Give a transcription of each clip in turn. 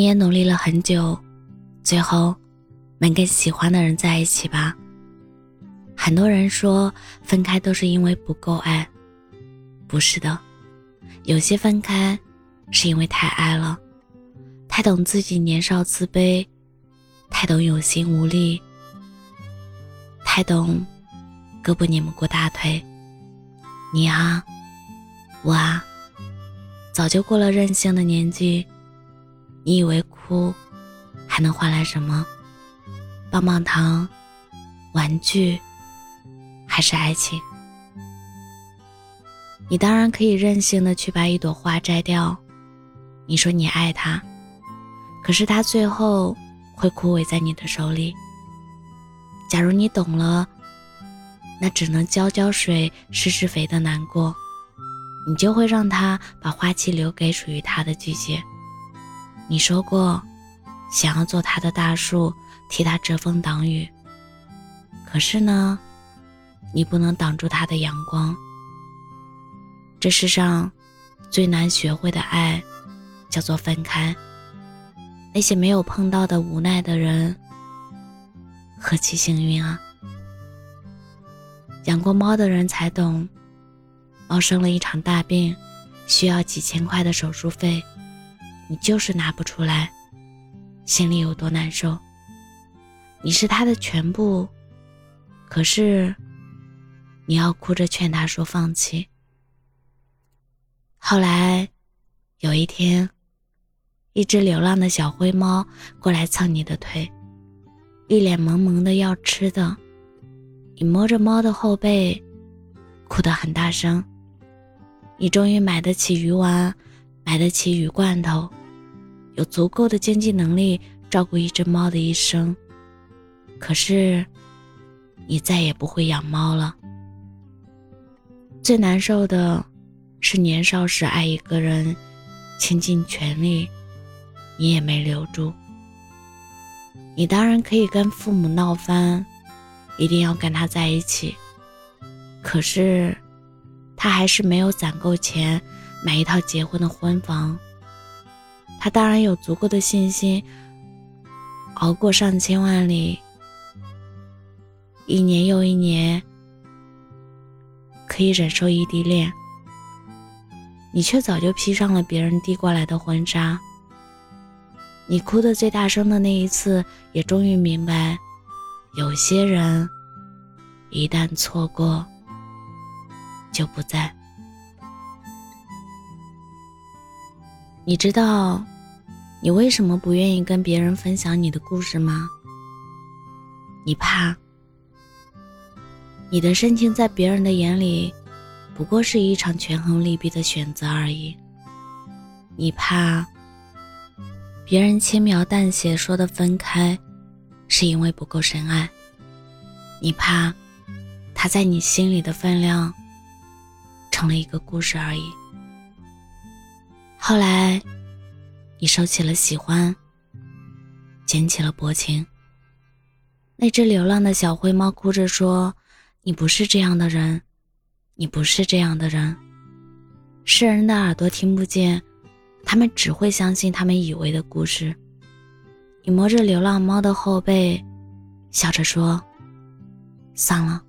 你也努力了很久，最后能跟喜欢的人在一起吧。很多人说分开都是因为不够爱，不是的，有些分开是因为太爱了，太懂自己年少自卑，太懂有心无力，太懂胳膊拧不过大腿。你啊，我啊，早就过了任性的年纪。你以为哭还能换来什么？棒棒糖、玩具，还是爱情？你当然可以任性的去把一朵花摘掉。你说你爱它，可是它最后会枯萎在你的手里。假如你懂了，那只能浇浇水、施施肥的难过，你就会让它把花期留给属于它的季节。你说过，想要做他的大树，替他遮风挡雨。可是呢，你不能挡住他的阳光。这世上最难学会的爱，叫做分开。那些没有碰到的无奈的人，何其幸运啊！养过猫的人才懂，猫生了一场大病，需要几千块的手术费。你就是拿不出来，心里有多难受。你是他的全部，可是你要哭着劝他说放弃。后来有一天，一只流浪的小灰猫过来蹭你的腿，一脸萌萌的要吃的。你摸着猫的后背，哭得很大声。你终于买得起鱼丸，买得起鱼罐头。有足够的经济能力照顾一只猫的一生，可是，你再也不会养猫了。最难受的，是年少时爱一个人，倾尽全力，你也没留住。你当然可以跟父母闹翻，一定要跟他在一起，可是，他还是没有攒够钱买一套结婚的婚房。他当然有足够的信心，熬过上千万里，一年又一年，可以忍受异地恋。你却早就披上了别人递过来的婚纱。你哭的最大声的那一次，也终于明白，有些人一旦错过，就不在。你知道，你为什么不愿意跟别人分享你的故事吗？你怕，你的深情在别人的眼里，不过是一场权衡利弊的选择而已。你怕，别人轻描淡写说的分开，是因为不够深爱。你怕，他在你心里的分量，成了一个故事而已。后来，你收起了喜欢，捡起了薄情。那只流浪的小灰猫哭着说：“你不是这样的人，你不是这样的人。”世人的耳朵听不见，他们只会相信他们以为的故事。你摸着流浪猫的后背，笑着说：“算了，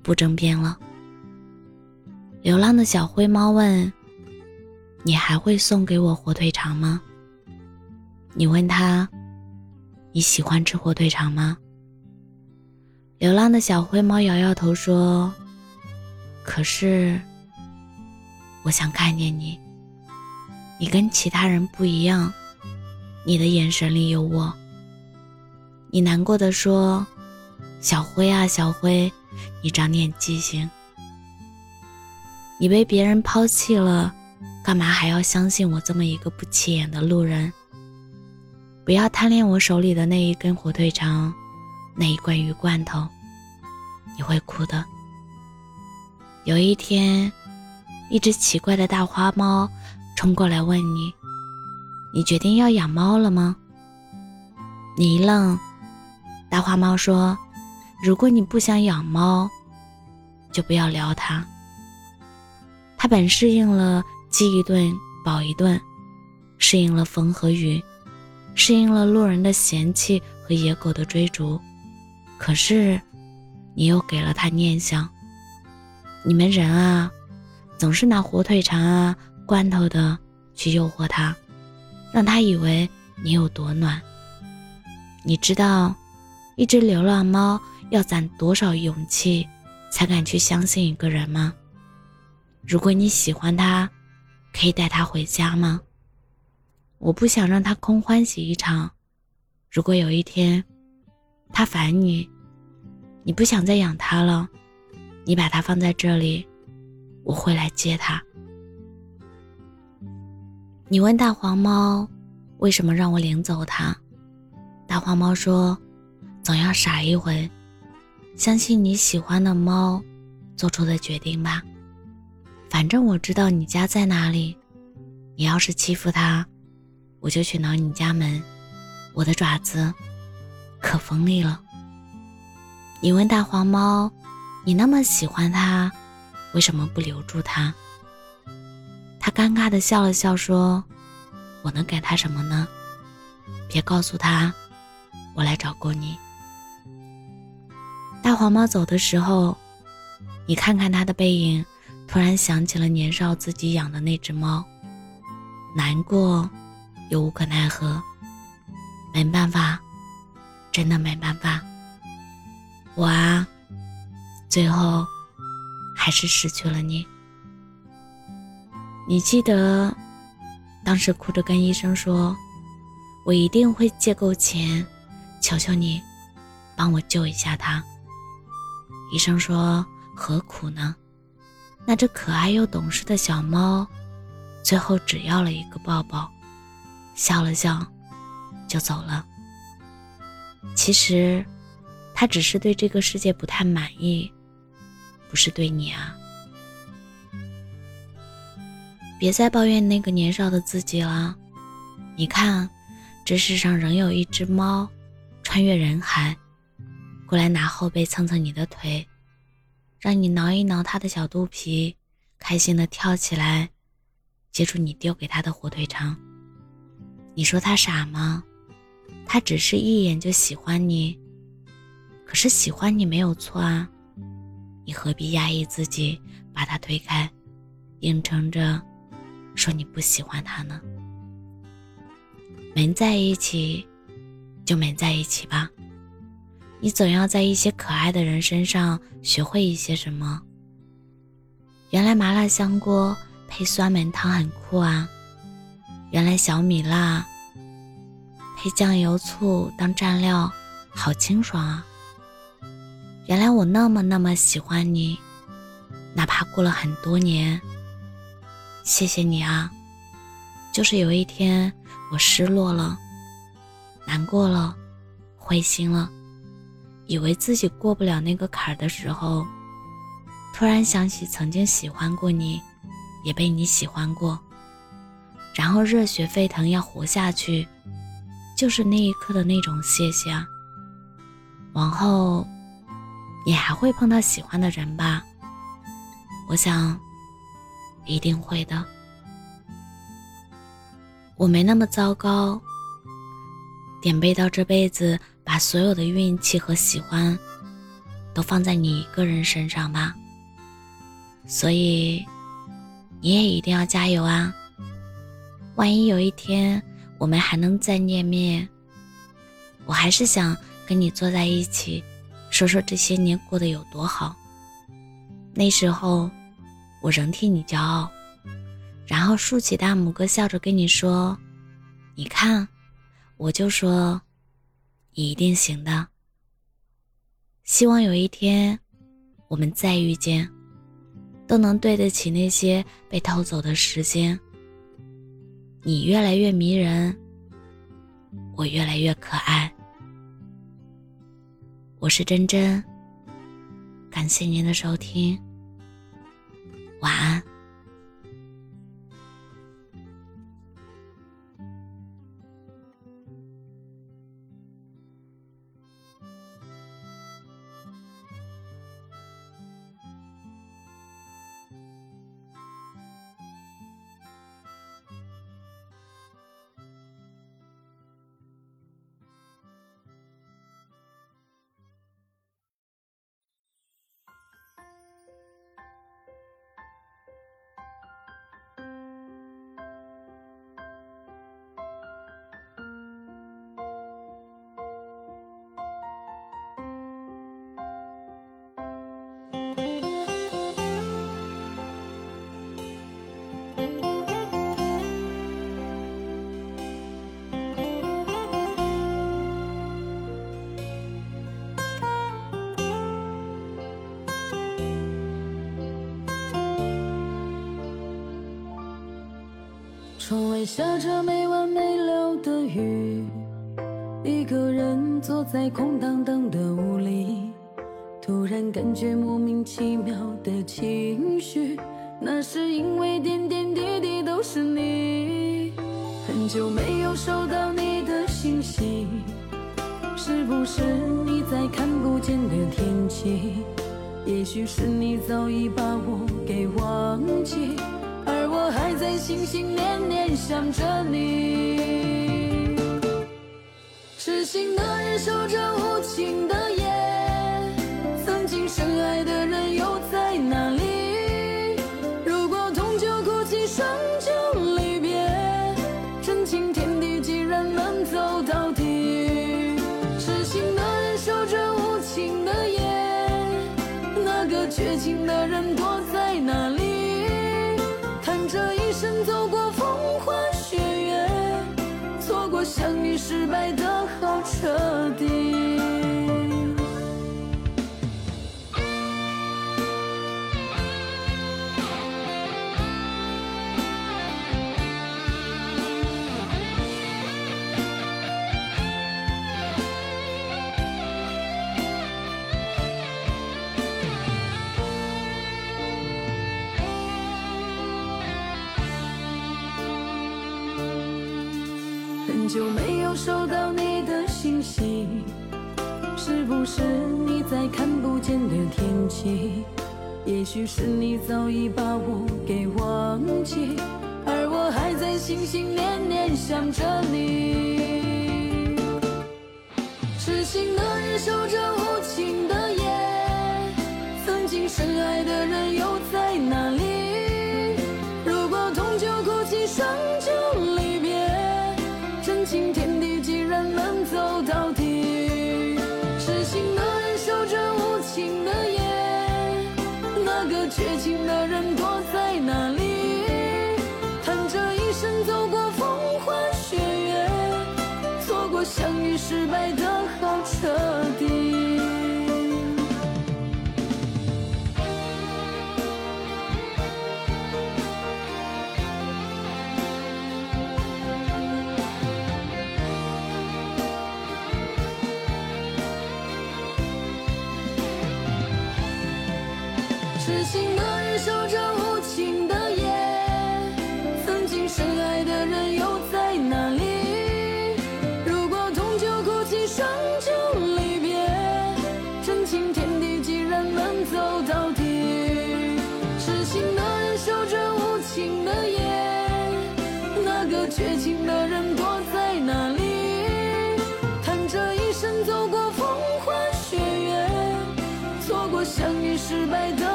不争辩了。”流浪的小灰猫问。你还会送给我火腿肠吗？你问他，你喜欢吃火腿肠吗？流浪的小灰猫摇摇头说：“可是，我想看见你。你跟其他人不一样，你的眼神里有我。”你难过的说：“小灰啊，小灰，你长点记性。你被别人抛弃了。”干嘛还要相信我这么一个不起眼的路人？不要贪恋我手里的那一根火腿肠，那一罐鱼罐头，你会哭的。有一天，一只奇怪的大花猫冲过来问你：“你决定要养猫了吗？”你一愣，大花猫说：“如果你不想养猫，就不要撩它。它本适应了。饥一顿饱一顿，适应了风和雨，适应了路人的嫌弃和野狗的追逐，可是，你又给了他念想。你们人啊，总是拿火腿肠啊、罐头的去诱惑他，让他以为你有多暖。你知道，一只流浪猫要攒多少勇气，才敢去相信一个人吗？如果你喜欢他，可以带他回家吗？我不想让他空欢喜一场。如果有一天，他烦你，你不想再养他了，你把他放在这里，我会来接他。你问大黄猫，为什么让我领走他？大黄猫说，总要傻一回，相信你喜欢的猫做出的决定吧。反正我知道你家在哪里，你要是欺负他。我就去挠你家门，我的爪子可锋利了。你问大黄猫：“你那么喜欢它，为什么不留住它？”它尴尬的笑了笑，说：“我能给它什么呢？别告诉他，我来找过你。”大黄猫走的时候，你看看它的背影，突然想起了年少自己养的那只猫，难过。又无可奈何，没办法，真的没办法。我啊，最后还是失去了你。你记得当时哭着跟医生说：“我一定会借够钱，求求你，帮我救一下他。”医生说：“何苦呢？那只可爱又懂事的小猫，最后只要了一个抱抱。”笑了笑，就走了。其实，他只是对这个世界不太满意，不是对你啊。别再抱怨那个年少的自己了。你看，这世上仍有一只猫，穿越人海，过来拿后背蹭蹭你的腿，让你挠一挠他的小肚皮，开心的跳起来，接住你丢给他的火腿肠。你说他傻吗？他只是一眼就喜欢你，可是喜欢你没有错啊，你何必压抑自己把他推开，硬撑着说你不喜欢他呢？没在一起就没在一起吧，你总要在一些可爱的人身上学会一些什么。原来麻辣香锅配酸梅汤很酷啊。原来小米辣配酱油醋当蘸料，好清爽啊！原来我那么那么喜欢你，哪怕过了很多年。谢谢你啊！就是有一天我失落了、难过了、灰心了，以为自己过不了那个坎儿的时候，突然想起曾经喜欢过你，也被你喜欢过。然后热血沸腾，要活下去，就是那一刻的那种谢谢啊。往后，你还会碰到喜欢的人吧？我想，一定会的。我没那么糟糕，点背到这辈子把所有的运气和喜欢，都放在你一个人身上吧。所以，你也一定要加油啊！万一有一天我们还能再见面，我还是想跟你坐在一起，说说这些年过得有多好。那时候我仍替你骄傲，然后竖起大拇哥，笑着跟你说：“你看，我就说一定行的。”希望有一天我们再遇见，都能对得起那些被偷走的时间。你越来越迷人，我越来越可爱。我是真真，感谢您的收听，晚安。窗外下着没完没了的雨，一个人坐在空荡荡的屋里，突然感觉莫名其妙的情绪，那是因为点点滴滴都是你。很久没有收到你的信息，是不是你在看不见的天气？也许是你早已把我给忘记。在心心念念想着你，痴心的人守着无情的夜，曾经深爱的人又在哪里？错过相遇失败的好彻底。很久没有收到你的信息，是不是你在看不见的天气？也许是你早已把我给忘记，而我还在心心念念想着你。痴心的人守着无情的夜，曾经深爱的人又在哪里？痴心的人守着无情的夜，曾经深爱的人又在哪里？如果痛就哭泣，伤就离别，真情天地既然能走到天。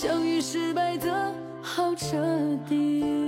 相遇失败的好彻底。